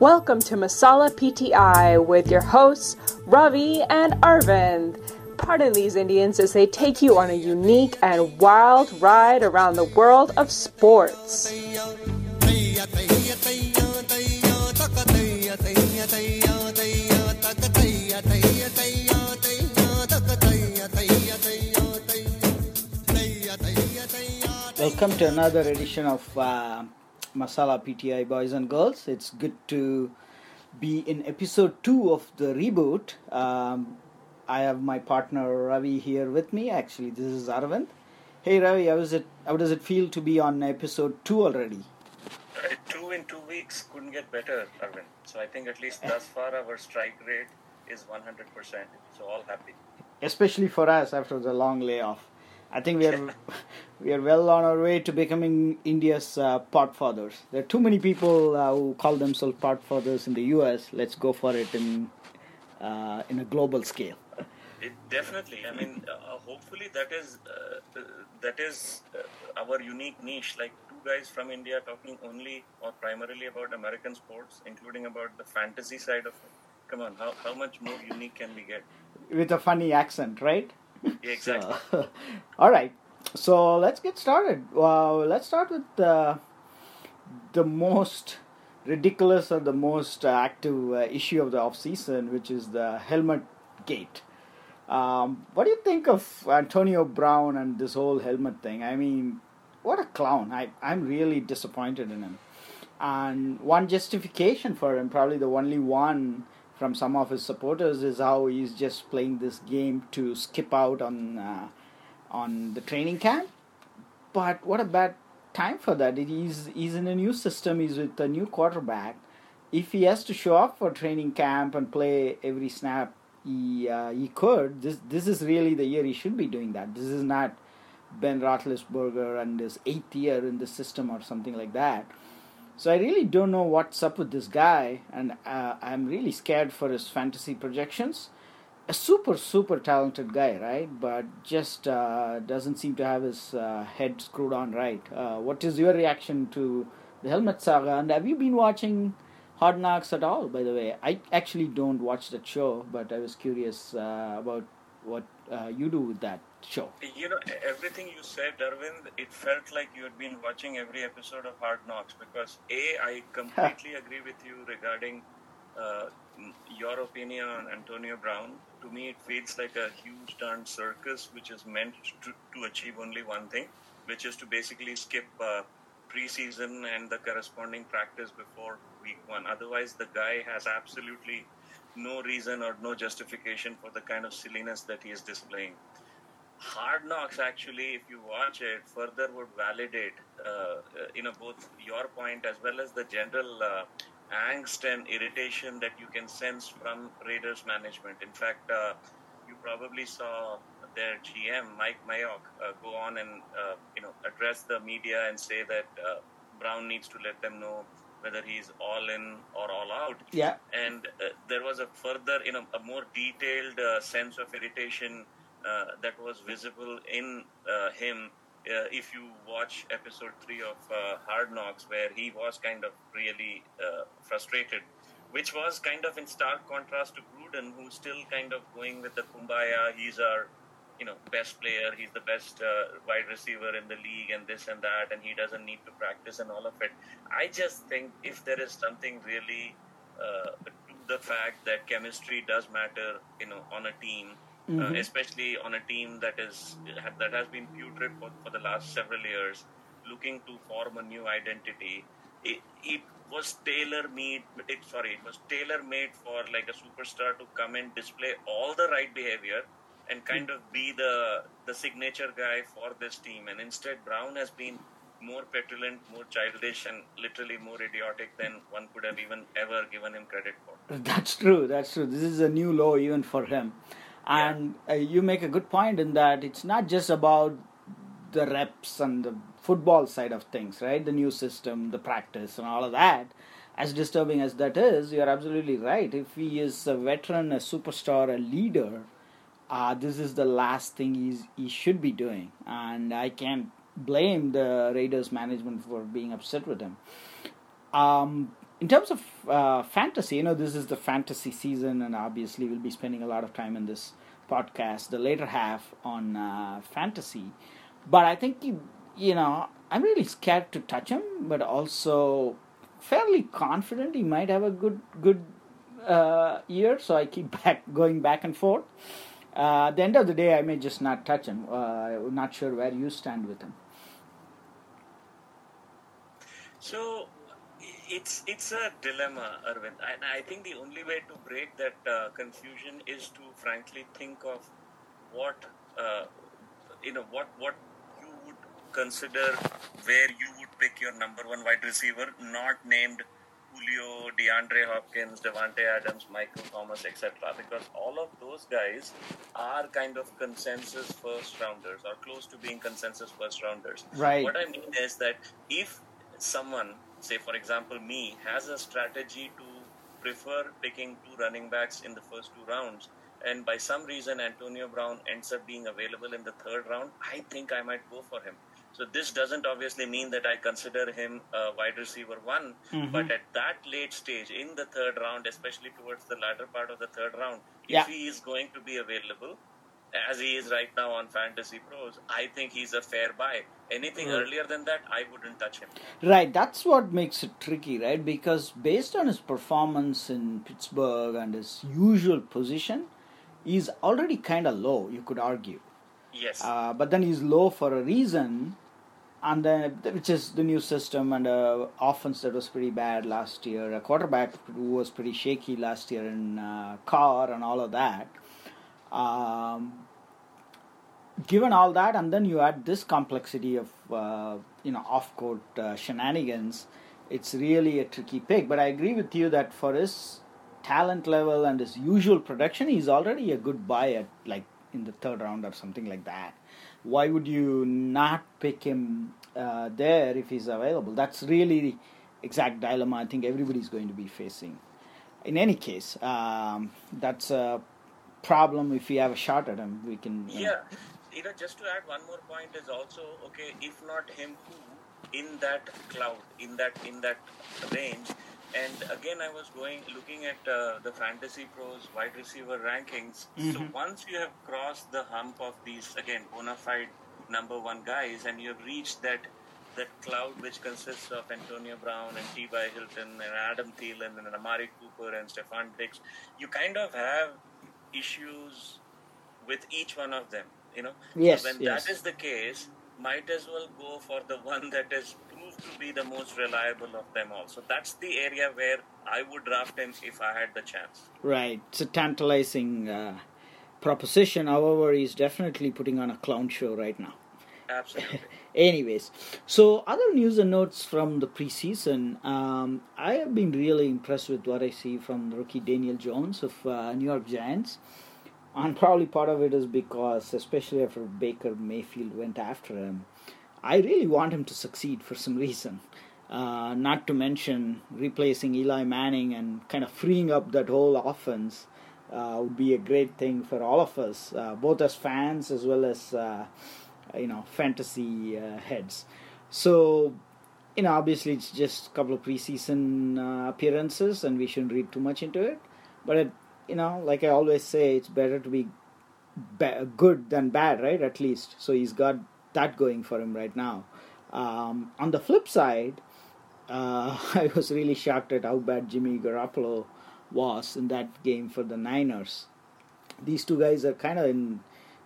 Welcome to Masala PTI with your hosts Ravi and Arvind. Pardon these Indians as they take you on a unique and wild ride around the world of sports. Welcome to another edition of uh, Masala PTI Boys and Girls. It's good to be in episode two of the reboot. Um, I have my partner Ravi here with me. Actually, this is Arvind. Hey Ravi, how is it? How does it feel to be on episode two already? Uh, two in two weeks couldn't get better, Arvind. So I think at least thus far our strike rate is 100%. So all happy. Especially for us after the long layoff. I think we are we are well on our way to becoming India's uh, podfathers. There are too many people uh, who call themselves podfathers in the U.S. Let's go for it in uh, in a global scale. It, definitely. I mean, uh, hopefully that is uh, that is uh, our unique niche. Like two guys from India talking only or primarily about American sports, including about the fantasy side of it. Come on, how how much more unique can we get? With a funny accent, right? Yeah, exactly. So, all right. So let's get started. Well, let's start with uh, the most ridiculous or the most uh, active uh, issue of the off season, which is the helmet gate. Um, what do you think of Antonio Brown and this whole helmet thing? I mean, what a clown! I I'm really disappointed in him. And one justification for him, probably the only one from some of his supporters, is how he's just playing this game to skip out on uh, on the training camp. But what a bad time for that. He's he's in a new system. He's with a new quarterback. If he has to show up for training camp and play every snap, he uh, he could. This this is really the year he should be doing that. This is not Ben Roethlisberger and his eighth year in the system or something like that. So I really don't know what's up with this guy, and uh, I'm really scared for his fantasy projections. A super super talented guy, right? But just uh, doesn't seem to have his uh, head screwed on right. Uh, what is your reaction to the helmet saga? And have you been watching Hard Knocks at all? By the way, I actually don't watch that show, but I was curious uh, about what uh, you do with that show. You know, everything you said, Arvind, it felt like you had been watching every episode of Hard Knocks because A, I completely agree with you regarding uh, your opinion on Antonio Brown. To me, it feels like a huge darn circus which is meant to, to achieve only one thing, which is to basically skip uh, preseason and the corresponding practice before week one. Otherwise, the guy has absolutely no reason or no justification for the kind of silliness that he is displaying. Hard Knocks, actually, if you watch it, further would validate, uh, you know, both your point as well as the general uh, angst and irritation that you can sense from Raiders management. In fact, uh, you probably saw their GM Mike Mayock uh, go on and uh, you know address the media and say that uh, Brown needs to let them know whether he's all in or all out. Yeah. And there was a further, you know, a more detailed sense of irritation. Uh, that was visible in uh, him uh, if you watch episode 3 of Hard Knocks, where he was kind of really frustrated, which was kind of in stark contrast to Gruden, who's still kind of going with the kumbaya, he's our you know best player he's the best uh, wide receiver in the league and this and that and he doesn't need to practice and all of it i just think if there is something really uh, to the fact that chemistry does matter you know on a team Mm-hmm. uh, especially on a team that is that has been putrid for, for the last several years, looking to form a new identity. It, it was tailor made. It, sorry, it was tailor made for like a superstar to come and display all the right behavior and kind of be the the signature guy for this team. And instead, Brown has been more petulant, more childish, and literally more idiotic than one could have even ever given him credit for. That's true. That's true. This is a new low even for him. And uh, you make a good point in that it's not just about the reps and the football side of things, right? The new system, the practice, and all of that. As disturbing as that is, you're absolutely right. If he is a veteran, a superstar, a leader, uh, this is the last thing he's, he should be doing. And I can't blame the Raiders management for being upset with him. Um, in terms of uh, fantasy, you know, this is the fantasy season, and obviously we'll be spending a lot of time in this podcast, the later half on uh, fantasy. But I think you, you know, I'm really scared to touch him, but also fairly confident he might have a good good uh, year. So I keep back going back and forth. Uh, at the end of the day, I may just not touch him. Uh, not sure where you stand with him. So it's it's a dilemma, Arvind, and I think the only way to break that uh, confusion is to frankly think of what uh, you know what what you would consider where you would pick your number one wide receiver, not named Julio, DeAndre Hopkins, Davante Adams, Michael Thomas, etc. Because all of those guys are kind of consensus first rounders or close to being consensus first rounders. Right. What I mean is that if someone, say for example me, has a strategy to prefer picking two running backs in the first two rounds, and by some reason Antonio Brown ends up being available in the third round, I think I might go for him. So this doesn't obviously mean that I consider him a wide receiver one, Mhm. but at that late stage in the third round, especially towards the latter part of the third round, Yeah. if he is going to be available, as he is right now on Fantasy Pros, I think he's a fair buy. Anything Right. earlier than that, I wouldn't touch him. Right, that's what makes it tricky, right? Because based on his performance in Pittsburgh and his usual position, he's already kind of low, you could argue. Yes. Uh, but then he's low for a reason, and then which is the new system and a offense that was pretty bad last year, a quarterback who was pretty shaky last year in uh, and all of that. Um, given all that, and then you add this complexity of uh, you know off-court uh, shenanigans, it's really a tricky pick. But I agree with you that for his talent level and his usual production, he's already a good buy at like in the third round or something like that. Why would you not pick him uh, there if he's available? That's really the exact dilemma I think everybody's going to be facing. In any case, um, that's a problem if we have a shot at him. We can. Yeah, know, just to add one more point is also okay. If not him, who in that cloud, in that in that range? And again, I was going looking at uh, the Fantasy Pros wide receiver rankings. So Mhm. once you have crossed the hump of these again bona fide number one guys, and you have reached that that cloud which consists of Antonio Brown and T.Y. Hilton and Adam Thielen and Amari Cooper and Stefon Diggs, you kind of have issues with each one of them. You know, Yes, so when yes. that is the case, might as well go for the one that is proved to be the most reliable of them all. So that's the area where I would draft him if I had the chance. Right. It's a tantalizing uh, proposition. However, he's definitely putting on a clown show right now. Absolutely. Anyways, so other news and notes from the preseason. Um, I have been really impressed with what I see from rookie Daniel Jones of uh, New York Giants. And probably part of it is because, especially after Baker Mayfield went after him, I really want him to succeed for some reason. Uh, not to mention replacing Eli Manning and kind of freeing up that whole offense uh, would be a great thing for all of us, uh, both as fans as well as uh, you know fantasy uh, heads. So you know, obviously it's just a couple of preseason uh, appearances, and we shouldn't read too much into it. But it, you know, like I always say, it's better to be ba- good than bad, right? At least. So he's got that going for him right now. Um, on the flip side, uh, I was really shocked at how bad Jimmy Garoppolo was in that game for the Niners. These two guys are kind of in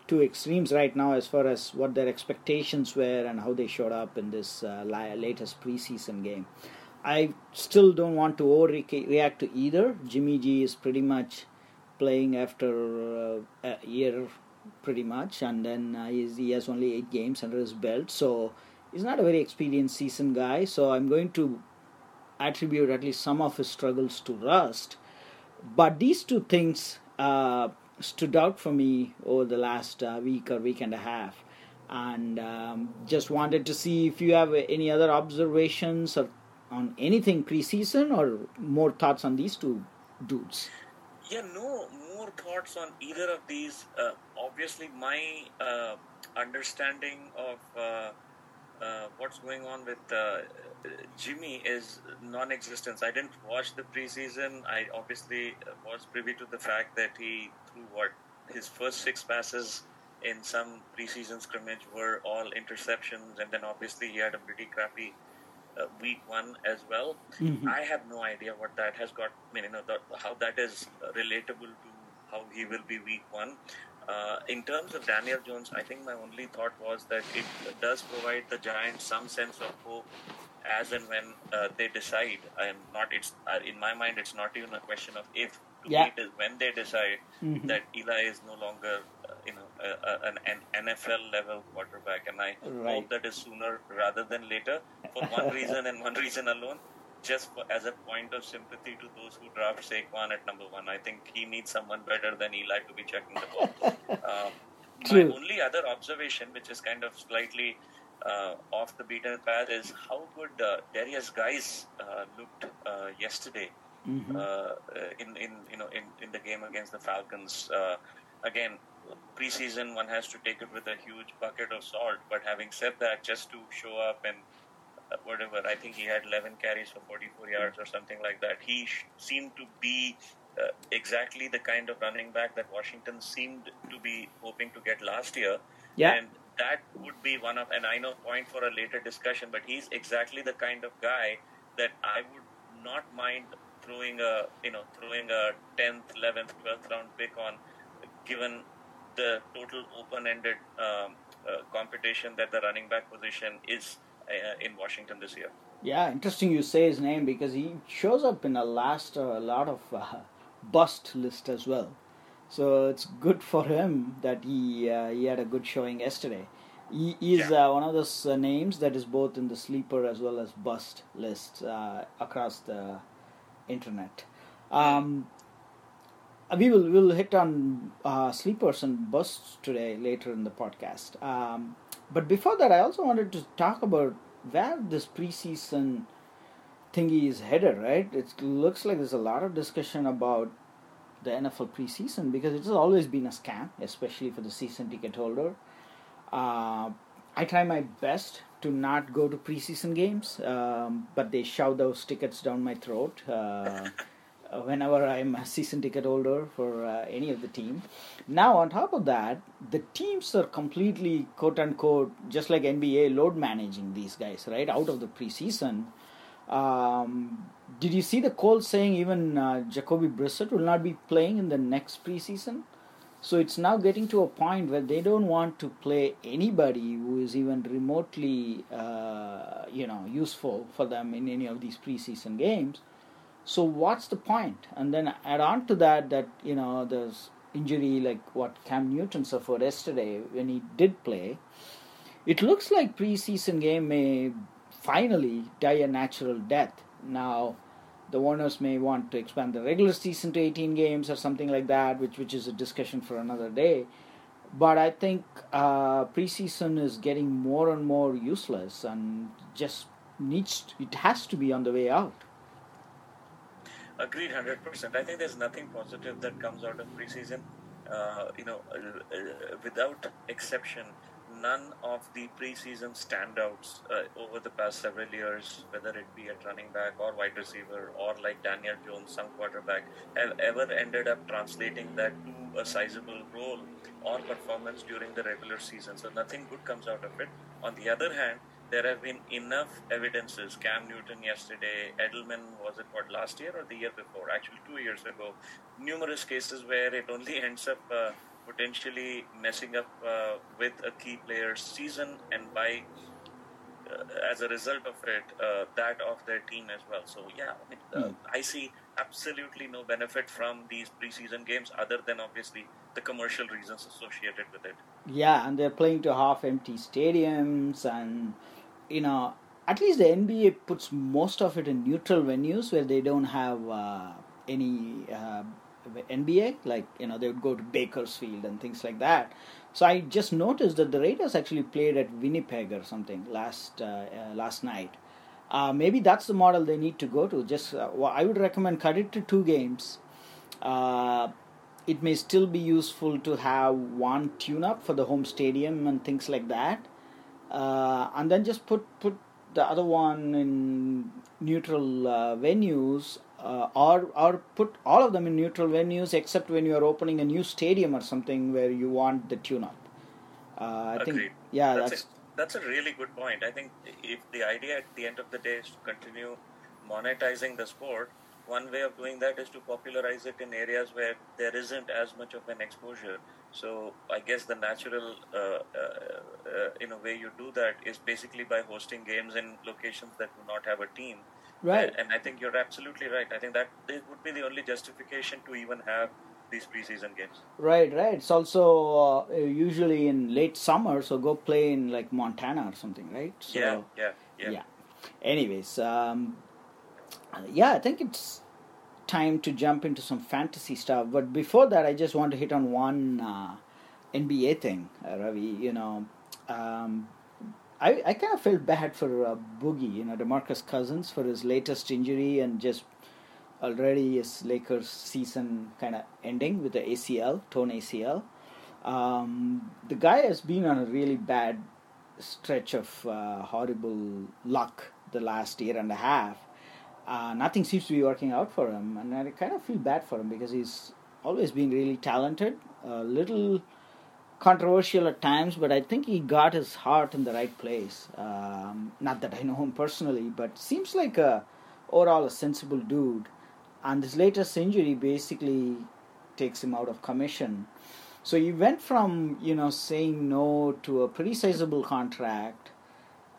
two extremes right now as far as what their expectations were and how they showed up in this uh, latest preseason game. I still don't want to overreact to either. Jimmy G is pretty much playing after uh, a year, pretty much, and then uh, he has only eight games under his belt, so he's not a very experienced season guy. So I'm going to attribute at least some of his struggles to rust. But these two things uh, stood out for me over the last uh, week or week and a half. And um, just wanted to see if you have any other observations or on anything preseason or more thoughts on these two dudes. Yeah, no more thoughts on either of these. Uh, obviously, my uh, understanding of uh, uh, what's going on with uh, Jimmy is non-existence. I didn't watch the preseason. I obviously was privy to the fact that he threw what his first six passes in some preseason scrimmage were all interceptions, and then obviously he had a pretty crappy uh, week one as well. Mhm. I have no idea what that has got. I mean, you know, the, how that is relatable to how he will be week one. Uh, in terms of Daniel Jones, I think my only thought was that it does provide the Giants some sense of hope as and when uh, they decide. I'm not it's uh, in my mind, it's not even a question of if. To Yeah. me, it is when they decide Mhm. that Eli is no longer, uh, you know, an, an NFL level quarterback, and I Right. hope that is sooner rather than later. For one reason and one reason alone, just for, as a point of sympathy to those who draft Saquon at number one. I think he needs someone better than Eli to be checking the ball. um, my only other observation, which is kind of slightly uh, off the beaten path, is how good uh, Derrius Guice uh, looked uh, yesterday Mhm. uh, in in you know in, in the game against the Falcons. Uh, again, preseason one has to take it with a huge bucket of salt. But having said that, just to show up and uh, whatever, I think he had 11 carries for 44 yards or something like that. He sh- seemed to be uh, exactly the kind of running back that Washington seemed to be hoping to get last year. Yeah. And that would be one of, and I know point for a later discussion, but he's exactly the kind of guy that I would not mind throwing a, you know, throwing a 10th, 11th, 12th round pick on, given the total open-ended um, uh, competition that the running back position is in Washington this year. Yeah, interesting you say his name because he shows up in a last uh, a lot of uh, bust list as well. So it's good for him that he uh, he had a good showing yesterday. He is Yeah. uh, one of those uh, names that is both in the sleeper as well as bust lists uh, across the internet. Um, we will will hit on uh, sleepers and busts today later in the podcast. Um, but before that, I also wanted to talk about where this preseason thingy is headed. Right? It looks like there's a lot of discussion about the NFL preseason because it has always been a scam, especially for the season ticket holder. Uh, I try my best to not go to preseason games, um, but they shove those tickets down my throat uh, whenever I'm a season ticket holder for uh, any of the team. Now, on top of that, the teams are completely quote unquote just like NBA load managing these guys right out of the preseason. Um, did you see the Colts saying even uh, Jacoby Brissett will not be playing in the next preseason? So it's now getting to a point where they don't want to play anybody who is even remotely, uh, you know, useful for them in any of these preseason games. So what's the point? And then add on to that that you know there's injury like what Cam Newton suffered yesterday when he did play. It looks like preseason game may finally die a natural death. Now, the owners may want to expand the regular season to 18 games or something like that, which which is a discussion for another day. But I think uh, preseason is getting more and more useless and just needs it has to be on the way out. Agreed, hundred percent. I think there's nothing positive that comes out of preseason. Uh, you know, uh, uh, without exception, none of the preseason standouts uh, over the past several years, whether it be at running back or wide receiver or like Daniel Jones, some quarterback, have ever ended up translating that to a sizable role or performance during the regular season. So nothing good comes out of it. On the other hand, there have been enough evidences. Cam Newton yesterday, Edelman was it what last year or the year before? Actually, two years ago. Numerous cases where it only ends up uh, potentially messing up uh, with a key player's season, and by uh, as a result of it, uh, that of their team as well. So yeah, I, mean, uh, Hmm. I see absolutely no benefit from these preseason games other than obviously the commercial reasons associated with it. Yeah, and they're playing to half empty stadiums, and you know, at least the NBA puts most of it in neutral venues where they don't have uh, any uh, NBA. Like you know, they would go to Bakersfield and things like that. So I just noticed that the Raiders actually played at Winnipeg or something last uh, uh, last night. Uh, maybe that's the model they need to go to. Just uh, I would recommend cut it to two games. It may still be useful to have one tune up for the home stadium and things like that uh, and then just put put the other one in neutral uh, venues, uh, or or put all of them in neutral venues except when you are opening a new stadium or something where you want the tune-up. Uh, I Agreed. think yeah, that's that's, a, that's a really good point. I think if the idea at the end of the day is to continue monetizing the sport, one way of doing that is to popularize it in areas where there isn't as much of an exposure. So I guess the natural, uh, uh, uh, in a way, you do that is basically by hosting games in locations that do not have a team. right. And, and I think you're absolutely right. I think that would be the only justification to even have these preseason games. Right, right. It's also uh, usually in late summer, so go play in like Montana or something, right? So, yeah, yeah, yeah. yeah. Anyways, um, yeah, I think it's time to jump into some fantasy stuff. But before that, I just want to hit on one uh, NBA thing, uh, Ravi. You know, um, I I kind of felt bad for uh, Boogie, you know, Demarcus Cousins for his latest injury and just already his Lakers season kind of ending with the ACL, torn ACL. Um, the guy has been on a really bad stretch of uh, horrible luck the last year and a half. Uh, nothing seems to be working out for him, and I kind of feel bad for him because he's always been really talented. A little controversial at times, but I think he got his heart in the right place. Um, not that I know him personally, but seems like a overall a sensible dude. And his latest injury basically takes him out of commission. So he went from you know saying no to a pretty sizable contract,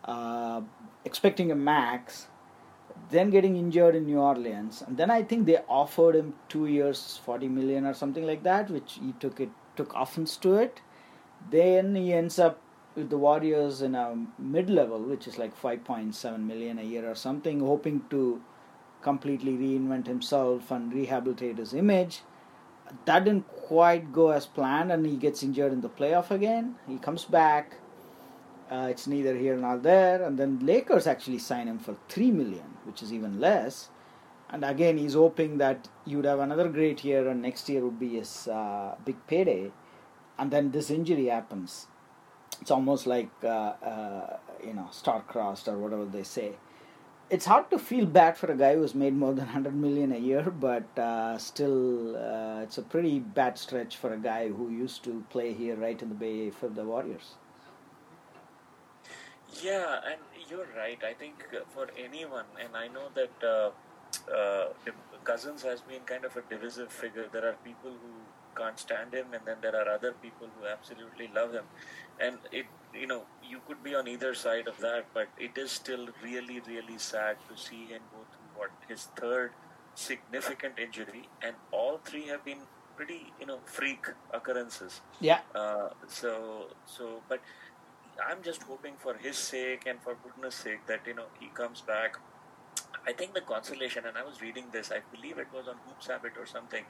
uh, expecting a max, then getting injured in New Orleans, and then I think they offered him two years, forty million or something like that, which he took it took offense to it. Then he ends up with the Warriors in a mid level, which is like five point seven million a year or something, hoping to completely reinvent himself and rehabilitate his image. That didn't quite go as planned, and he gets injured in the playoff again. He comes back. Uh, it's neither here nor there, and then Lakers actually sign him for three million, which is even less. And again, he's hoping that you'd have another great year, and next year would be his uh, big payday. And then this injury happens. It's almost like uh, uh, you know star-crossed or whatever they say it's hard to feel bad for a guy who's made more than 100 million a year but uh, still uh, it's a pretty bad stretch for a guy who used to play here right in the bay for the warriors Yeah, and you're right. I think uh, for anyone, and I know that uh, uh, Cousins has been kind of a divisive figure. There are people who can't stand him, and then there are other people who absolutely love him. And it, you know, you could be on either side of that, but it is still really, really sad to see him go through what his third significant injury, and all three have been pretty, you know, freak occurrences. yeah Uh, so, so, but I'm just hoping for his sake and for goodness sake that you know he comes back. I think the consolation, and I was reading this, I believe it was on Hoops Habit or something,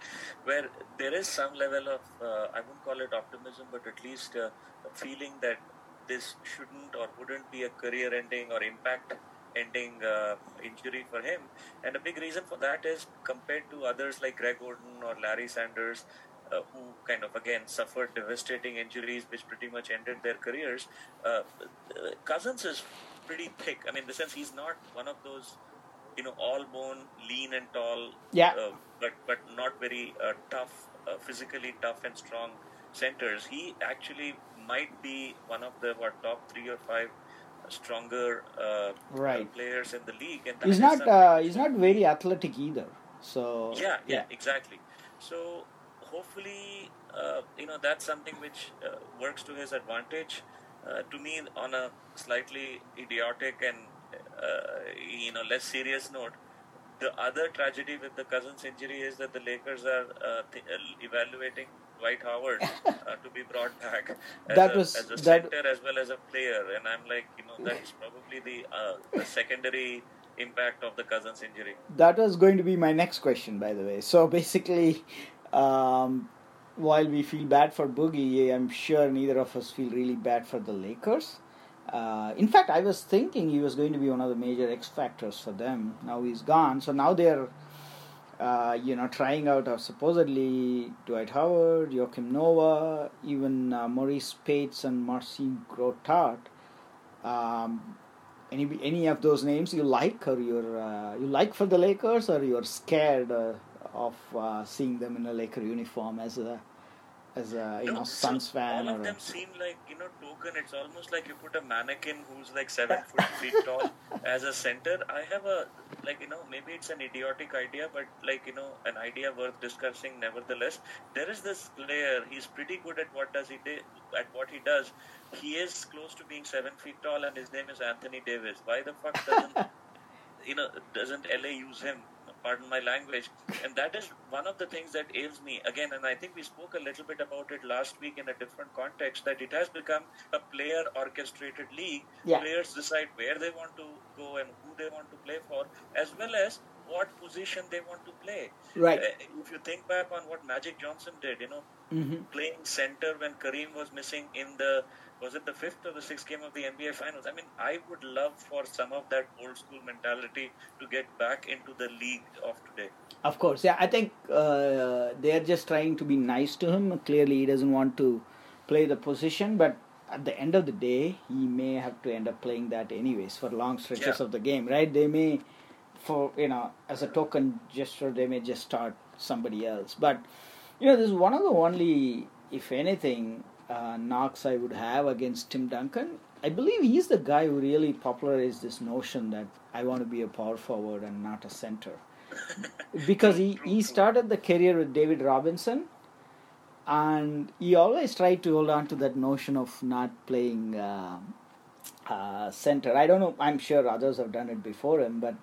where there is some level of, uh, I wouldn't call it optimism, but at least uh, a feeling that this shouldn't or wouldn't be a career ending or impact ending uh, injury for him. And a big reason for that is compared to others like Greg Oden or Larry Sanders, uh, who kind of again suffered devastating injuries which pretty much ended their careers. Uh, Cousins is pretty thick. I mean, in the sense he's not one of those, you know, all bone, lean and tall, Yeah. uh, but but not very uh, tough, uh, physically tough and strong centers. He actually might be one of the what top three or five stronger uh, Right. players in the league. And he's not uh, he's not very athletic either so yeah, yeah, exactly. So hopefully, uh, you know, that's something which uh, works to his advantage. Uh, to me, on a slightly idiotic and uh, you know less serious note, the other tragedy with the Cousins injury is that the Lakers are uh, th- evaluating Dwight Howard uh, to be brought back as, That a, was- as a that- center as well as a player, and I'm like, you know, that's probably the, uh, the secondary impact of the Cousins injury. that was going to be my next question by the way so basically um, while we feel bad for boogie i'm sure neither of us feel really bad for the lakers. Uh, in fact i was thinking he was going to be one of the major x factors for them. Now he's gone. So now they're uh, you know trying out supposedly dwight howard joakim noah even uh, Marreese Speights and marcin gortat Um, any any of those names you like, or you're uh, you like for the Lakers, or you're scared uh, of uh, seeing them in a Laker uniform as a as a you No, know so Suns fan all of a, them seem like you know token. It's almost like you put a mannequin who's like seven foot feet tall as a center. I have a like you know maybe it's an idiotic idea, but like you know an idea worth discussing. Nevertheless, there is this player. He's pretty good at what does he do, at what he does. He is close to being seven feet tall, and his name is Anthony Davis. Why the fuck doesn't you know doesn't LA use him? Pardon my language. And that is one of the things that ails me again. And I think we spoke a little bit about it last week in a different context. That it has become a player orchestrated league. Yeah. Players decide where they want to go and who they want to play for, as well as what position they want to play. Right. Uh, If you think back on what Magic Johnson did, you know, Mhm. playing center when Kareem was missing in the was it the fifth or the sixth game of the NBA Finals? I mean, I would love for some of that old school mentality to get back into the league of today. Of course, yeah. I think uh, they're just trying to be nice to him. Clearly, he doesn't want to play the position, but at the end of the day, he may have to end up playing that anyways for long stretches Yeah. of the game, right? They may, for you know, as a token gesture, they may just start somebody else. But you know, this is one of the only, if anything, uh, knocks I would have against Tim Duncan. I believe he's the guy who really popularized this notion that I want to be a power forward and not a center because he, he started the career with David Robinson and he always tried to hold on to that notion of not playing uh, uh, center. I don't know. I'm sure others have done it before him, but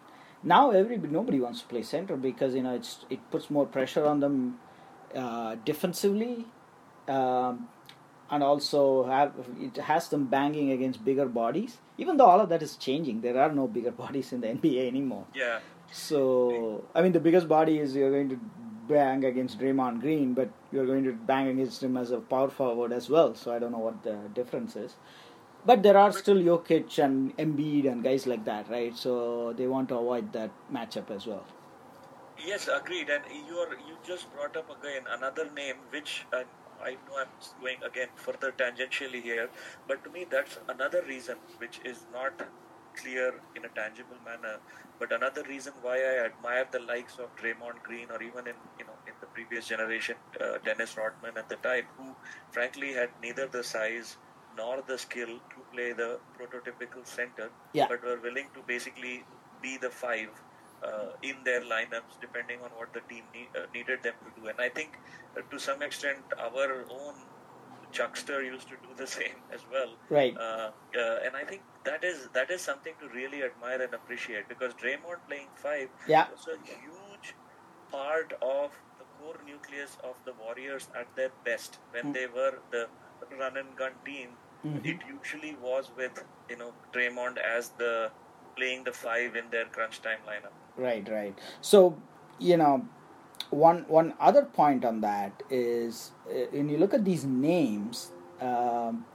now everybody nobody wants to play center because you know it's it puts more pressure on them uh, defensively, um, and also have it has them banging against bigger bodies. Even though all of that is changing, there are no bigger bodies in the NBA anymore. Yeah, So, I mean, the biggest body is you're going to bang against Draymond Green, but you're going to bang against him as a power forward as well. So I don't know what the difference is. But there are still Jokic and Embiid and guys like that, right? So they want to avoid that matchup as well. Yes, agreed. And you are you just brought up again another name which uh, I know I'm going again further tangentially here, but to me that's another reason which is not clear in a tangible manner. But another reason why I admire the likes of Draymond Green or even in you know in the previous generation uh, Dennis Rodman at the time, who frankly had neither the size nor the skill to play the prototypical center, Yeah. but were willing to basically be the five uh, in their lineups depending on what the team need, uh, needed them to do. And I think uh, to some extent our own Chuckster used to do the same as well. Right. Uh, uh, and I think that is that is something to really admire and appreciate because Draymond playing five Yeah. was a huge part of the core nucleus of the Warriors at their best when Mm. they were the run and gun team. Mhm. It usually was with you know Draymond as the playing the five in their crunch time lineup. Right, right. So, you know, one one other point on that is uh, when you look at these names, um,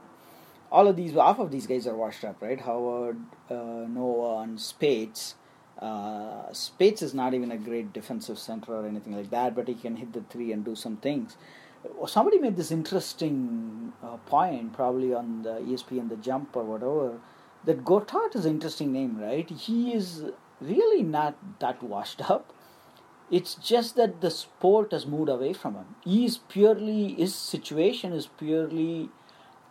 all of these, half of these guys are washed up, right? Howard, uh, Noah, and Speights. Uh, Speights is not even a great defensive center or anything like that, but he can hit the three and do some things. Somebody made this interesting uh, point, probably on the E ESPN The Jump or whatever, that Gortat is an interesting name, right? He is really not that washed up. It's just that the sport has moved away from him. He is purely, his situation is purely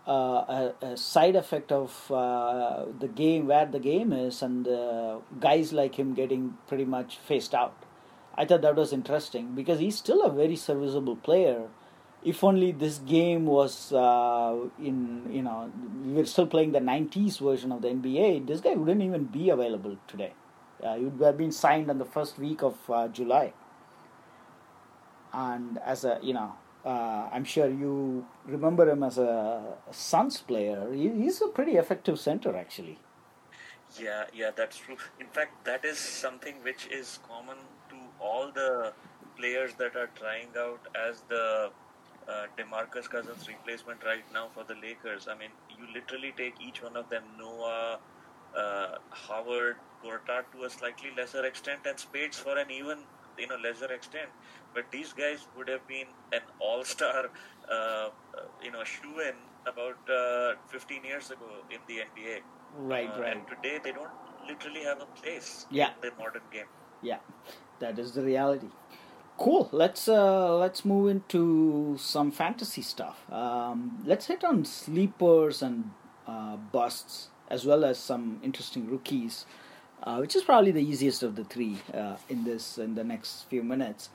uh, a, a side effect of uh, the game, where the game is, and uh, guys like him getting pretty much phased out. I thought that was interesting because he's still a very serviceable player. If only this game was uh, in, you know, we were still playing the 90s version of the NBA, this guy wouldn't even be available today. Uh, he would have been signed on the first week of uh, July. And as a, you know, uh, I'm sure you remember him as a Suns player. He, he's a pretty effective center, actually. Yeah, yeah, that's true. In fact, that is something which is common to all the players that are trying out as the uh, DeMarcus Cousins replacement right now for the Lakers. I mean, you literally take each one of them, Noah, uh, Howard, Gortat to a slightly lesser extent, and Speights for an even you know lesser extent. But these guys would have been an all-star, uh, you know, shoe in about uh, 15 years ago in the NBA. Right, Uh, right. And today they don't literally have a place Yeah. in the modern game. Yeah, that is the reality. Cool. Let's uh, let's move into some fantasy stuff. Um, let's hit on sleepers and uh, busts, as well as some interesting rookies, uh, which is probably the easiest of the three uh, in this in the next few minutes.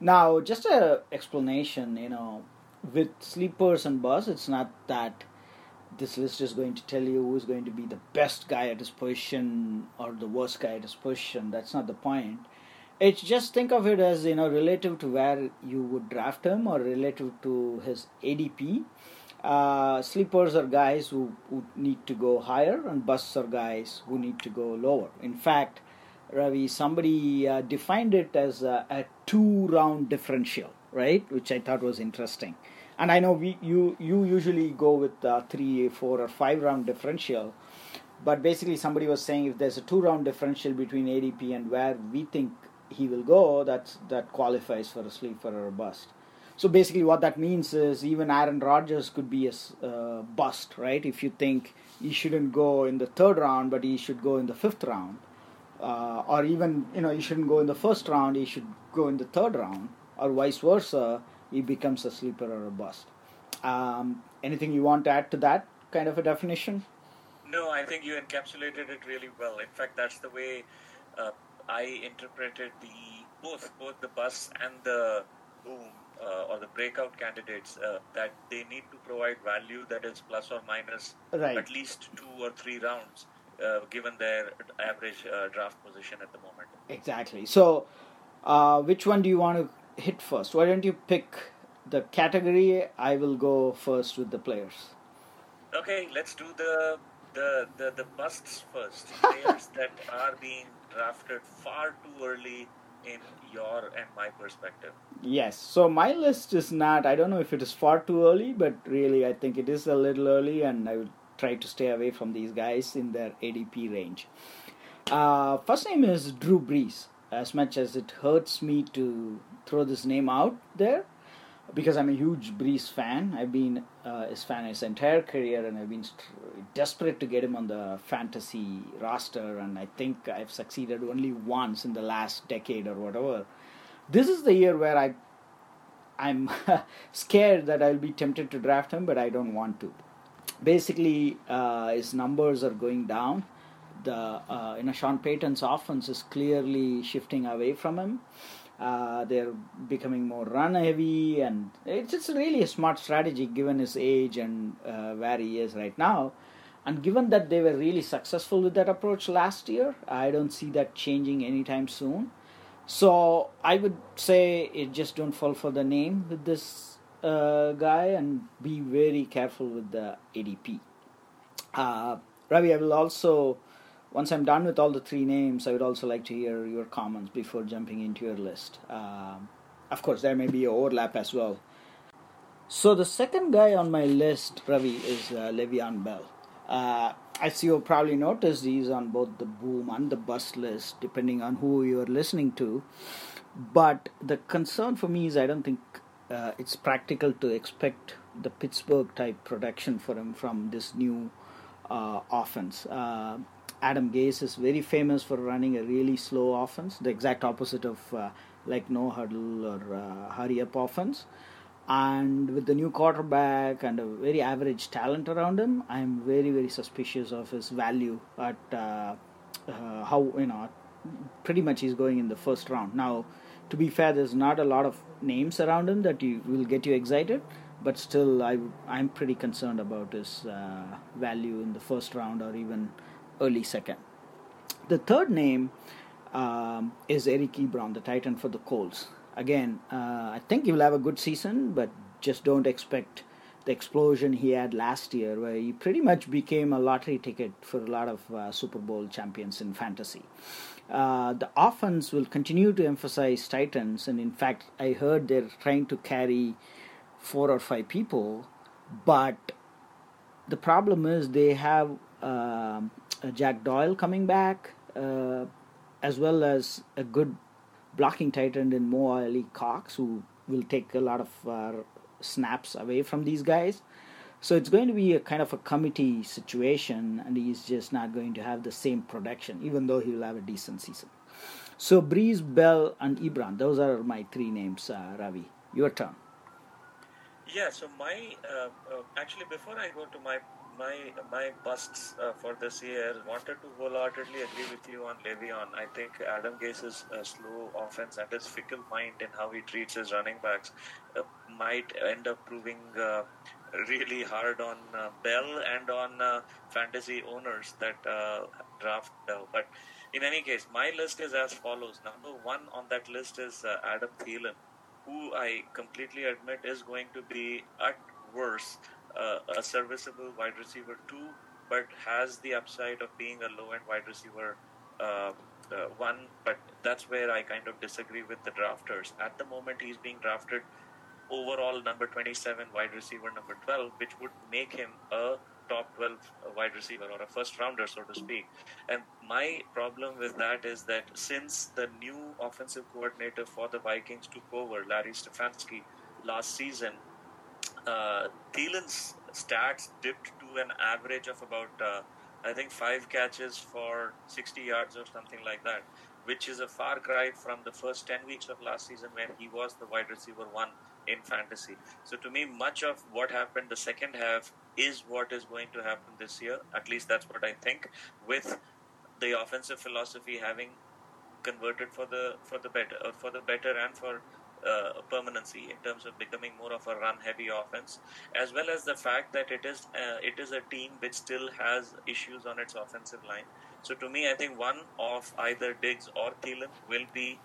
Now, just a explanation. You know, with sleepers and busts, it's not that this list is going to tell you who's going to be the best guy at his position or the worst guy at his position. That's not the point. It's just think of it as you know relative to where you would draft him or relative to his ADP. Uh, sleepers are guys who, who need to go higher, and busts are guys who need to go lower. In fact, Ravi, somebody uh, defined it as a, a two-round differential, right? Which I thought was interesting. And I know we you you usually go with uh, three, four, or five-round differential, but basically somebody was saying if there's a two-round differential between ADP and where we think he will go, that's that qualifies for a sleeper or a bust. So basically, what that means is even Aaron Rodgers could be a uh, bust, right? If you think he shouldn't go in the third round, but he should go in the fifth round, uh, or even you know he shouldn't go in the first round, he should go in the third round, or vice versa, he becomes a sleeper or a bust. Um, anything you want to add to that kind of a definition? No, I think you encapsulated it really well. In fact, that's the way uh, I interpreted the both both the bust and the boom uh, or the breakout candidates. Uh, that they need to provide value that is plus or minus Right. at least two or three rounds, uh, given their average uh, draft position at the moment. Exactly. So, uh, which one do you want to hit first? Why don't you pick the category? I will go first with the players. Okay, let's do the the the, the busts first. Players that are being drafted far too early in your and my perspective. Yes. So my list is not. I don't know if it is far too early, but really, I think it is a little early, and I would try to stay away from these guys in their ADP range. Uh, first name is Drew Brees. As much as it hurts me to throw this name out there, because I'm a huge Brees fan. I've been uh, his fan his entire career, and I've been st- desperate to get him on the fantasy roster. And I think I've succeeded only once in the last decade or whatever. This is the year where I, I'm scared that I'll be tempted to draft him, but I don't want to. Basically, uh, his numbers are going down. The uh, you know Sean Payton's offense is clearly shifting away from him. Uh, they're becoming more run heavy, and it's just really a smart strategy given his age and uh, where he is right now. And given that they were really successful with that approach last year, I don't see that changing anytime soon. So I would say it just don't fall for the name with this uh, guy and be very careful with the ADP. Uh, Ravi, I will also once I'm done with all the three names, I would also like to hear your comments before jumping into your list. Um, of course, there may be overlap as well. So the second guy on my list, Ravi, is uh, Le'Veon Bell. Uh, as you probably noticed, he's on both the boom and the bust list, depending on who you're listening to. But the concern for me is I don't think uh, it's practical to expect the Pittsburgh type production for him from this new uh, offense. Adam Gase is very famous for running a really slow offense, the exact opposite of uh, like no huddle or uh, hurry up offense. And with the new quarterback and a very average talent around him, I'm very very suspicious of his value at uh, uh, how you know pretty much he's going in the first round. Now, to be fair, there's not a lot of names around him that you will get you excited, but still, I I'm pretty concerned about his uh, value in the first round or even early second. The third name um, is Eric Ebron, the tight end for the Colts. Again, uh, I think he will have a good season, but just don't expect the explosion he had last year, where he pretty much became a lottery ticket for a lot of uh, Super Bowl champions in fantasy. Uh, the offense will continue to emphasize tight ends, and in fact, I heard they're trying to carry four or five people, but the problem is they have Jack Doyle coming back, uh, as well as a good blocking tight end in Mo Alie-Cox, who will take a lot of uh, snaps away from these guys. So it's going to be a kind of a committee situation, and he's just not going to have the same production, even though he will have a decent season. So Brees, Bell, and Ebron, those are my three names, uh, Ravi. Your turn. Yeah, so my uh, uh, actually before I go to my my my busts uh, for this year, wanted to wholeheartedly agree with you on Le'Veon. I think Adam Gase's uh, slow offense and his fickle mind in how he treats his running backs uh, might end up proving uh, really hard on uh, Bell and on uh, fantasy owners that draft Bell. But in any case, my list is as follows. Number one on that list is Adam Thielen, who I completely admit is going to be at worst uh, a serviceable wide receiver two, but has the upside of being a low end wide receiver uh, uh, one. But that's where I kind of disagree with the drafters. At the moment, he's being drafted overall number 27, wide receiver number 12, which would make him a top 12 wide receiver or a first rounder, so to speak. And my problem with that is that since the new offensive coordinator for the Vikings took over, Larry Stefanski, last season, uh, Thielen's stats dipped to an average of about, uh, I think, five catches for 60 yards or something like that, which is a far cry from the first 10 weeks of last season when he was the wide receiver one in fantasy. So to me, much of what happened the second half is what is going to happen this year. At least that's what I think. With the offensive philosophy having converted for the for the better uh, for the better and for uh, permanency in terms of becoming more of a run-heavy offense, as well as the fact that it is uh, it is a team which still has issues on its offensive line. So to me, I think one of either Diggs or Thielen will be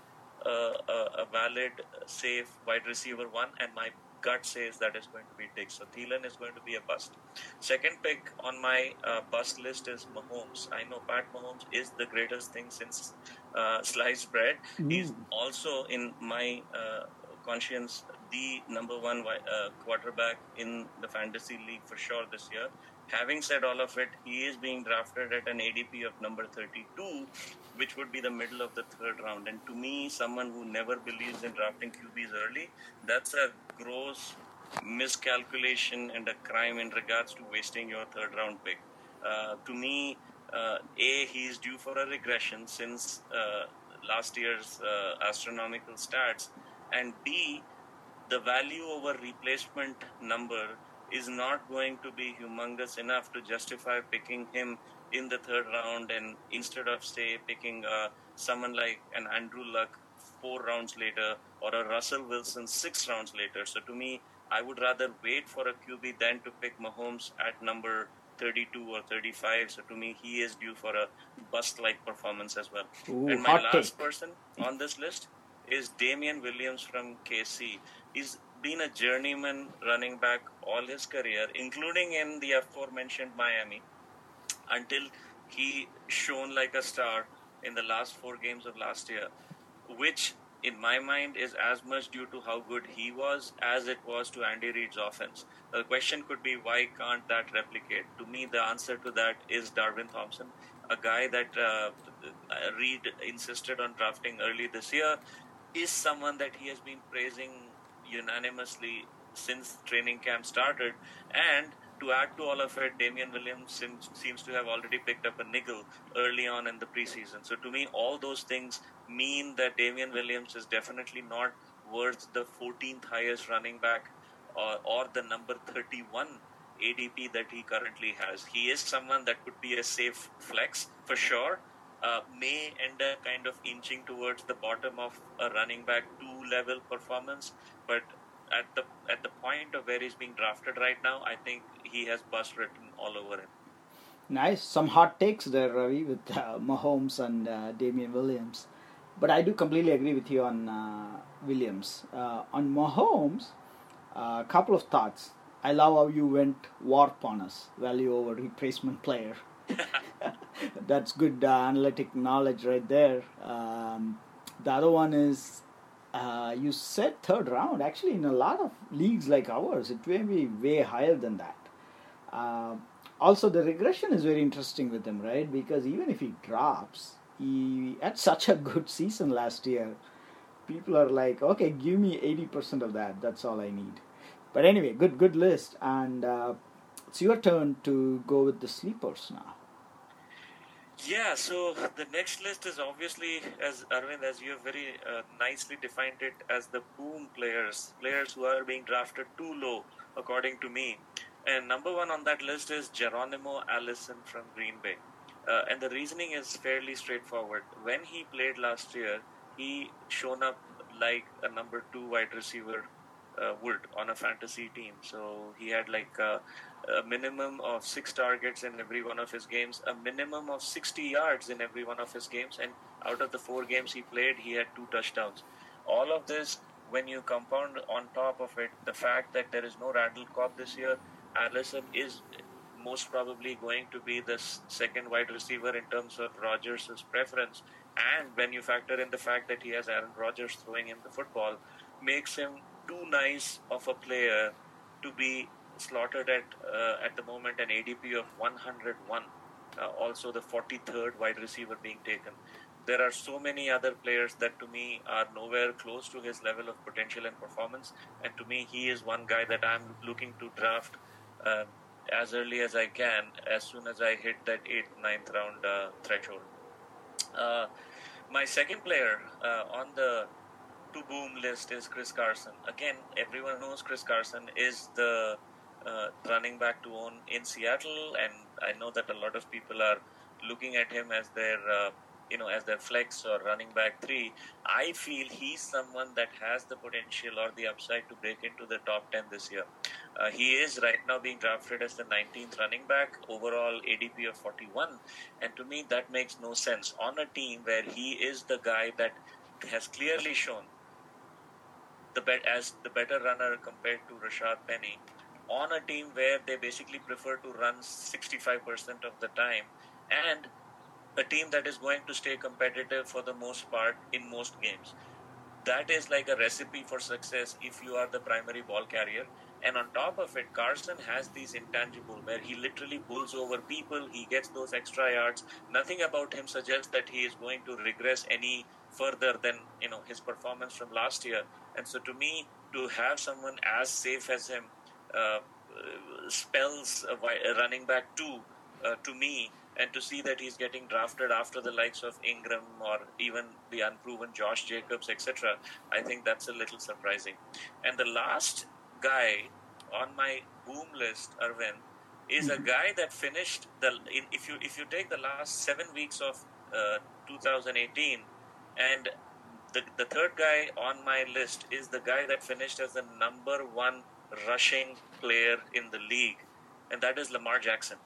uh, a, a, valid, safe wide receiver one, and my gut says that is going to be Diggs. So Thielen is going to be a bust. Second pick on my uh, bust list is Mahomes. I know Pat Mahomes is the greatest thing since uh, sliced bread. Mm. He's also in my uh, conscience the number one uh, quarterback in the fantasy league for sure this year. Having said all of it, he is being drafted at an ADP of number 32, which would be the middle of the third round. And to me, someone who never believes in drafting QBs early, that's a gross miscalculation and a crime in regards to wasting your third round pick. Uh, to me, uh, A, he is due for a regression since uh, last year's uh, astronomical stats, and B, the value over replacement number is not going to be humongous enough to justify picking him in the third round and instead of say picking uh, someone like an Andrew Luck four rounds later or a Russell Wilson six rounds later. So to me, I would rather wait for a QB than to pick Mahomes at number 32 or 35. So to me, he is due for a bust-like performance as well. Ooh, and my last take. person on this list is Damien Williams from KC. He's been a journeyman running back all his career, including in the aforementioned Miami, until he shone like a star in the last four games of last year, which in my mind is as much due to how good he was as it was to Andy Reid's offense. The question could be why can't that replicate? To me, the answer to that is Darwin Thompson, a guy that uh, Reid insisted on drafting early this year, is someone that he has been praising unanimously since training camp started. And to add to all of it, Damien Williams seems, to have already picked up a nickel early on in the preseason. So to me, all those things mean that Damien Williams is definitely not worth the 14th highest running back or, or the number 31 ADP that he currently has. He is someone that could be a safe flex for sure. Uh, may end up kind of inching towards the bottom of a running back two level performance, but at the at the point of where he's being drafted right now, I think he has bust written all over him. Nice, some hot takes there, Ravi, with uh, Mahomes and uh, Damien Williams. But I do completely agree with you on uh, Williams. Uh, on Mahomes, a couple of thoughts. I love how you went VORP on us, value over replacement player. That's good uh, analytic knowledge right there. Um, the other one is uh, you said third round. Actually, in a lot of leagues like ours, it may be way higher than that. Uh, also, the regression is very interesting with him, right? Because even if he drops, he had such a good season last year. People are like, okay, give me 80% of that. That's all I need. But anyway, good good list. And uh, it's your turn to go with the sleepers now. Yeah, so the next list is obviously, as Arvind, as you have very uh, nicely defined it, as the boom players, players who are being drafted too low, according to me. And number one on that list is Geronimo Allison from Green Bay. Uh, and the reasoning is fairly straightforward. When he played last year, he shown up like a number two wide receiver uh, would on a fantasy team. So he had like a, a, minimum of six targets in every one of his games, a minimum of 60 yards in every one of his games, and out of the four games he played, he had two touchdowns. All of this, when you compound on top of it, the fact that there is no Randall Cobb this year, Allison is most probably going to be the second wide receiver in terms of Rodgers' preference. And when you factor in the fact that he has Aaron Rodgers throwing him the football, makes him too nice of a player to be slotted at uh, at the moment an ADP of 101. Uh, also, the 43rd wide receiver being taken. There are so many other players that to me are nowhere close to his level of potential and performance. And to me, he is one guy that I'm looking to draft uh, as early as I can, as soon as I hit that eighth, ninth round uh, threshold. Uh, my second player uh, on the to boom list is Chris Carson. Again, everyone knows Chris Carson is the uh, running back to own in Seattle, and I know that a lot of people are looking at him as their uh, you know as their flex or running back three. I feel he's someone that has the potential or the upside to break into the top ten this year. Uh, he is right now being drafted as the 19th running back, overall ADP of 41, and to me that makes no sense on a team where he is the guy that has clearly shown the bet as the better runner compared to Rashaad Penny on a team where they basically prefer to run 65% of the time and a team that is going to stay competitive for the most part in most games. That is like a recipe for success if you are the primary ball carrier. And on top of it, Carson has these intangible where he literally pulls over people, he gets those extra yards. Nothing about him suggests that he is going to regress any further than you know his performance from last year. And so to me, to have someone as safe as him spells a, running back two uh, to me and to see that he's getting drafted after the likes of Ingram or even the unproven Josh Jacobs, etc., I think that's a little surprising. And the last guy on my boom list, Arvind, is mm-hmm. a guy that finished the. In, if you if you take the last seven weeks of uh, 2018, and the the third guy on my list is the guy that finished as the number one rushing player in the league, and that is Lamar Jackson.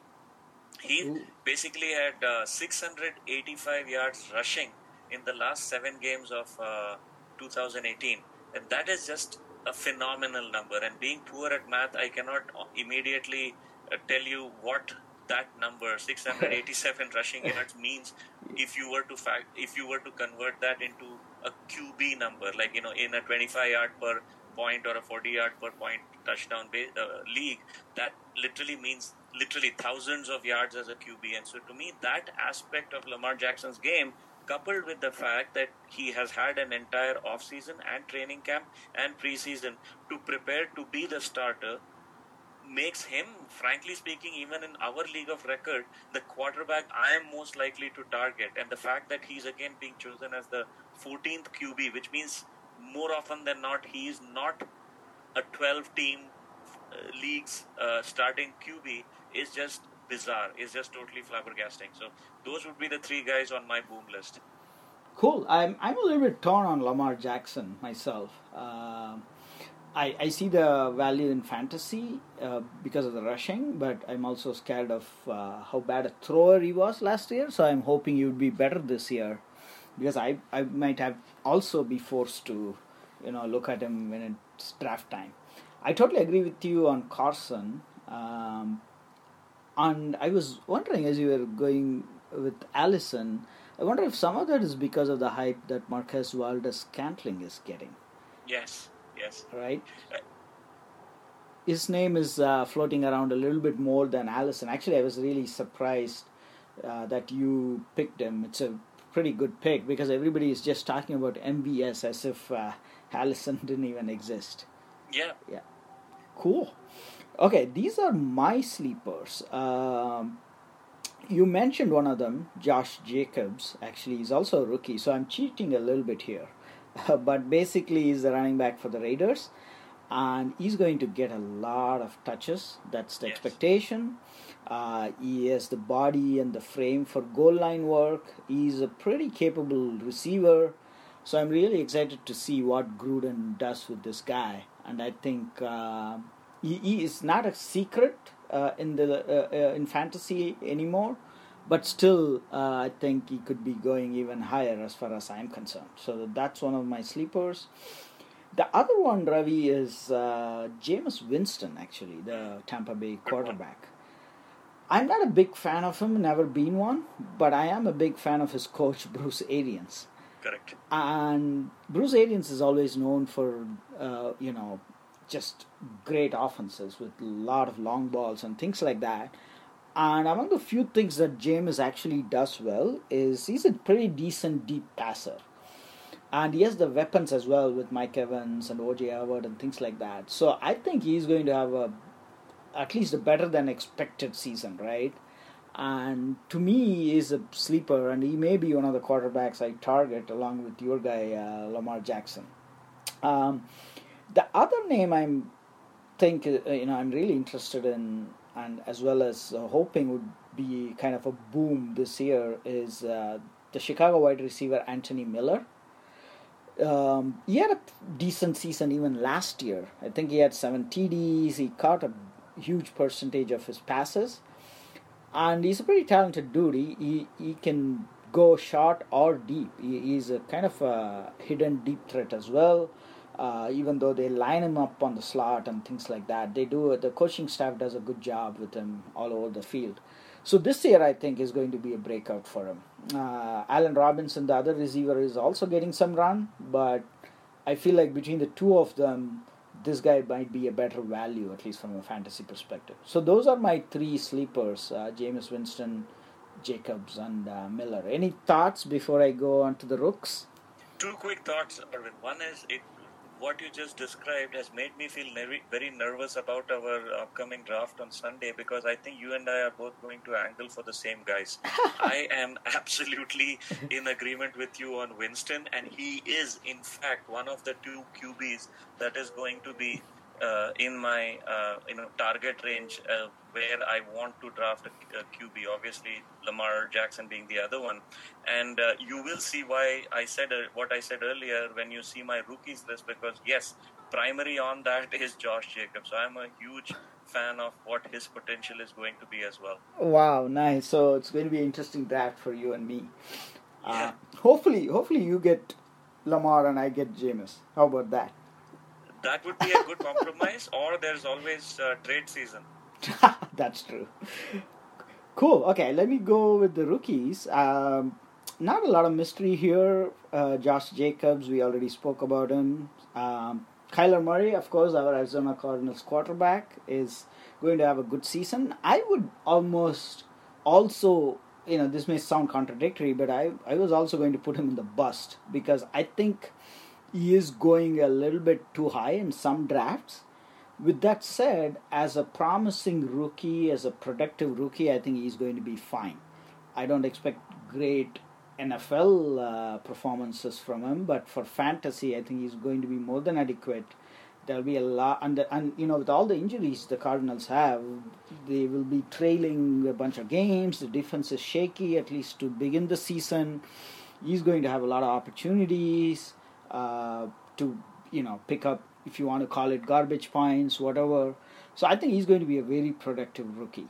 He Ooh. basically had uh, 685 yards rushing in the last seven games of uh, 2018, and that is just a phenomenal number. And being poor at math, I cannot immediately uh, tell you what that number 687 rushing yards means if you were to fact if you were to convert that into a QB number like you know in a 25 yard per point or a 40 yard per point touchdown uh, league that literally means literally thousands of yards as a QB. And so to me, that aspect of Lamar Jackson's game, coupled with the fact that he has had an entire offseason and training camp and preseason to prepare to be the starter, makes him, frankly speaking, even in our league of record, the quarterback I am most likely to target. And the fact that he's again being chosen as the 14th QB, which means more often than not, he is not a 12 team uh, leagues uh, starting QB is just bizarre. Is just totally flabbergasting. So those would be the three guys on my boom list. Cool. I'm I'm a little bit torn on Lamar Jackson myself. Uh, I I see the value in fantasy uh, because of the rushing, but I'm also scared of uh, how bad a thrower he was last year. So I'm hoping he would be better this year, because I I might have also be forced to, you know, look at him when it's draft time. I totally agree with you on Carson. Um, and I was wondering as you were going with Allison, I wonder if some of that is because of the hype that Marquez Valdes-Scantling is getting. Yes, yes. Right? His name is uh, floating around a little bit more than Allison. Actually, I was really surprised uh, that you picked him. It's a pretty good pick because everybody is just talking about MVS as if uh, Allison didn't even exist. Yeah. Yeah. Cool. Okay, these are my sleepers. Um, you mentioned one of them, Josh Jacobs. Actually, he's also a rookie, so I'm cheating a little bit here. but basically, he's the running back for the Raiders, and he's going to get a lot of touches. That's the Yes. expectation. Uh, he has the body and the frame for goal line work. He's a pretty capable receiver. So I'm really excited to see what Gruden does with this guy. And I think uh, he, he is not a secret uh, in the uh, uh, in fantasy anymore, but still uh, I think he could be going even higher as far as I'm concerned. So that's one of my sleepers. The other one, Ravi, is uh, Jameis Winston, actually, the Tampa Bay quarterback. I'm not a big fan of him, never been one, but I am a big fan of his coach, Bruce Arians. Correct. And Bruce Arians is always known for, uh, you know, just great offenses with a lot of long balls and things like that. And among the few things that Jameis actually does well is he's a pretty decent deep passer. And he has the weapons as well with Mike Evans and OJ Howard and things like that. So I think he's going to have a at least a better than expected season, right? And to me, he is a sleeper, and he may be one of the quarterbacks I target along with your guy uh, Lamar Jackson. Um, the other name I'm think uh, you know I'm really interested in, and as well as uh, hoping would be kind of a boom this year is uh, the Chicago wide receiver Anthony Miller. Um, he had a decent season even last year. I think he had seven TDs. He caught a huge percentage of his passes, and he's a pretty talented dude. He he, he can go short or deep. He, he's a kind of a hidden deep threat as well. Uh, even though they line him up on the slot and things like that, they do. The coaching staff does a good job with him all over the field. So this year, I think, is going to be a breakout for him. Uh, Robinson, the other receiver, is also getting some run, but I feel like between the two of them, this guy might be a better value, at least from a fantasy perspective. So those are my three sleepers: uh, Jameis Winston, Jacobs, and uh, Miller. Any thoughts before I go on to the rooks? Two quick thoughts. One is it. What you just described has made me feel nerv- very nervous about our upcoming draft on Sunday because I think you and I are both going to angle for the same guys. I am absolutely in agreement with you on Winston, and he is, in fact, one of the two QBs that is going to be uh, in my uh, you know target range uh, where I want to draft a, a QB. Obviously, Lamar Jackson being the other one, and uh, you will see why I said uh, what I said earlier when you see my rookies list. Because yes, primary on that is Josh Jacobs. So I'm a huge fan of what his potential is going to be as well. Wow, nice. So it's going to be an interesting draft for you and me. Yeah. Uh, hopefully, hopefully you get Lamar and I get Jameis. How about that? That would be a good compromise. Or there's always uh, trade season. That's true. Cool. Okay, let me go with the rookies. Um, not a lot of mystery here. Uh, Josh Jacobs, we already spoke about him. Um, Kyler Murray, of course, our Arizona Cardinals quarterback, is going to have a good season. I would almost also, you know, this may sound contradictory, but I, I was also going to put him in the bust because I think he is going a little bit too high in some drafts. With that said, as a promising rookie, as a productive rookie, I think he's going to be fine. I don't expect great NFL uh, performances from him, but for fantasy, I think he's going to be more than adequate. There'll be a lot, and, the, and you know, with all the injuries the Cardinals have, they will be trailing a bunch of games. The defense is shaky, at least to begin the season. He's going to have a lot of opportunities uh, to, you know, pick up if you want to call it garbage points, whatever. So I think he's going to be a very productive rookie.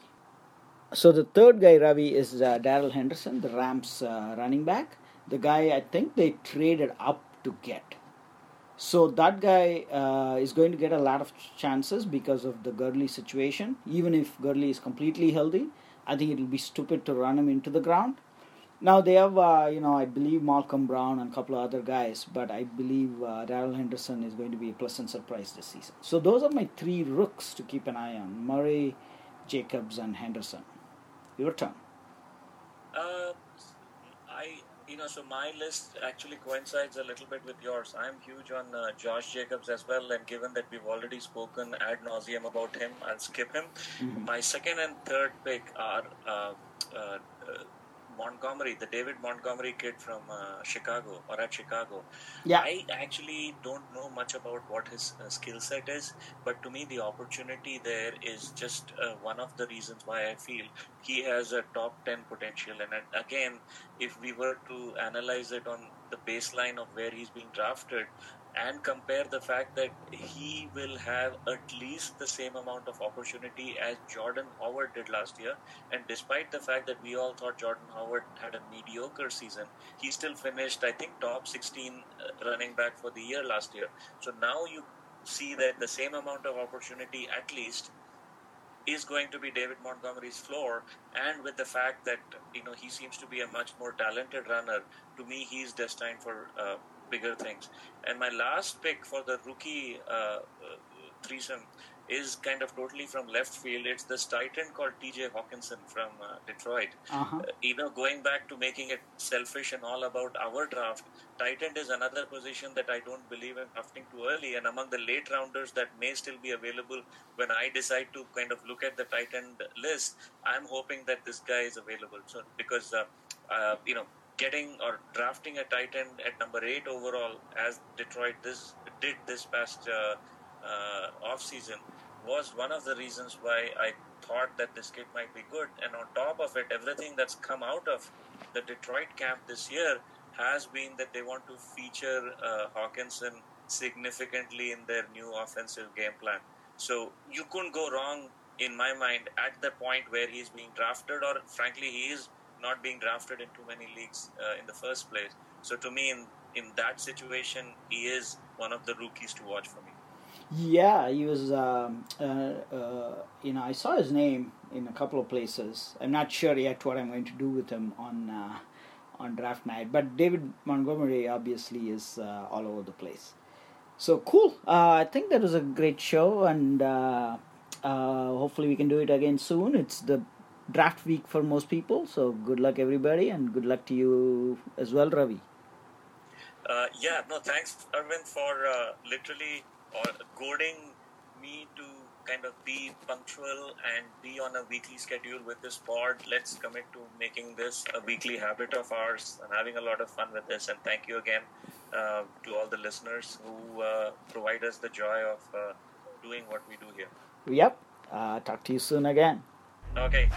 So the third guy, Ravi, is uh, Darrell Henderson, the Rams uh, running back. The guy I think they traded up to get. So that guy uh, is going to get a lot of chances because of the Gurley situation. Even if Gurley is completely healthy, I think it will be stupid to run him into the ground. Now they have, uh, you know, I believe Malcolm Brown and a couple of other guys, but I believe uh, Darrell Henderson is going to be a pleasant surprise this season. So those are my three rooks to keep an eye on: Murray, Jacobs, and Henderson. Your turn. Uh, I you know, so my list actually coincides a little bit with yours. I'm huge on uh, Josh Jacobs as well, and given that we've already spoken ad nauseum about him, I'll skip him. Mm-hmm. My second and third pick are uh, uh, Montgomery, the David Montgomery kid from uh, Chicago or at Chicago. Yeah. I actually don't know much about what his uh, skill set is, but to me, the opportunity there is just uh, one of the reasons why I feel he has a top 10 potential. And again, if we were to analyze it on the baseline of where he's being drafted, and compare the fact that he will have at least the same amount of opportunity as Jordan Howard did last year. And despite the fact that we all thought Jordan Howard had a mediocre season, he still finished, I think, top 16 uh, running back for the year last year. So now you see that the same amount of opportunity, at least, is going to be David Montgomery's floor, and with the fact that you know he seems to be a much more talented runner, to me he's destined for uh, bigger things. And my last pick for the rookie uh, uh, threesome is kind of totally from left field. It's this tight end called T.J. Hockenson from uh, Detroit. Uh-huh. Uh, you know, going back to making it selfish and all about our draft, tight end is another position that I don't believe in drafting too early. And among the late rounders that may still be available when I decide to kind of look at the tight end list, I'm hoping that this guy is available. So because uh, uh you know getting or drafting a tight end at number eight overall, as Detroit this did this past uh, uh, off season, was one of the reasons why I thought that this kid might be good. And on top of it, everything that's come out of the Detroit camp this year has been that they want to feature uh, Hockenson significantly in their new offensive game plan. So you couldn't go wrong in my mind at the point where he's being drafted, or frankly, he is not being drafted in too many leagues uh, in the first place. So to me, in in that situation, he is one of the rookies to watch for me. Yeah, he was. Um, uh, uh, you know, I saw his name in a couple of places. I'm not sure yet what I'm going to do with him on uh, on draft night. But David Montgomery obviously is uh, all over the place. So cool. Uh, I think that was a great show, and hopefully we can do it again soon. It's the draft week for most people. So good luck, everybody, and good luck to you as well, Ravi. Uh, yeah, no, thanks, Arvind, for uh, literally uh, goading me to kind of be punctual and be on a weekly schedule with this pod. Let's commit to making this a weekly habit of ours. I'm having a lot of fun with this, and thank you again uh, to all the listeners who uh, provide us the joy of uh, doing what we do here. Yep. talk to you soon again. Okay.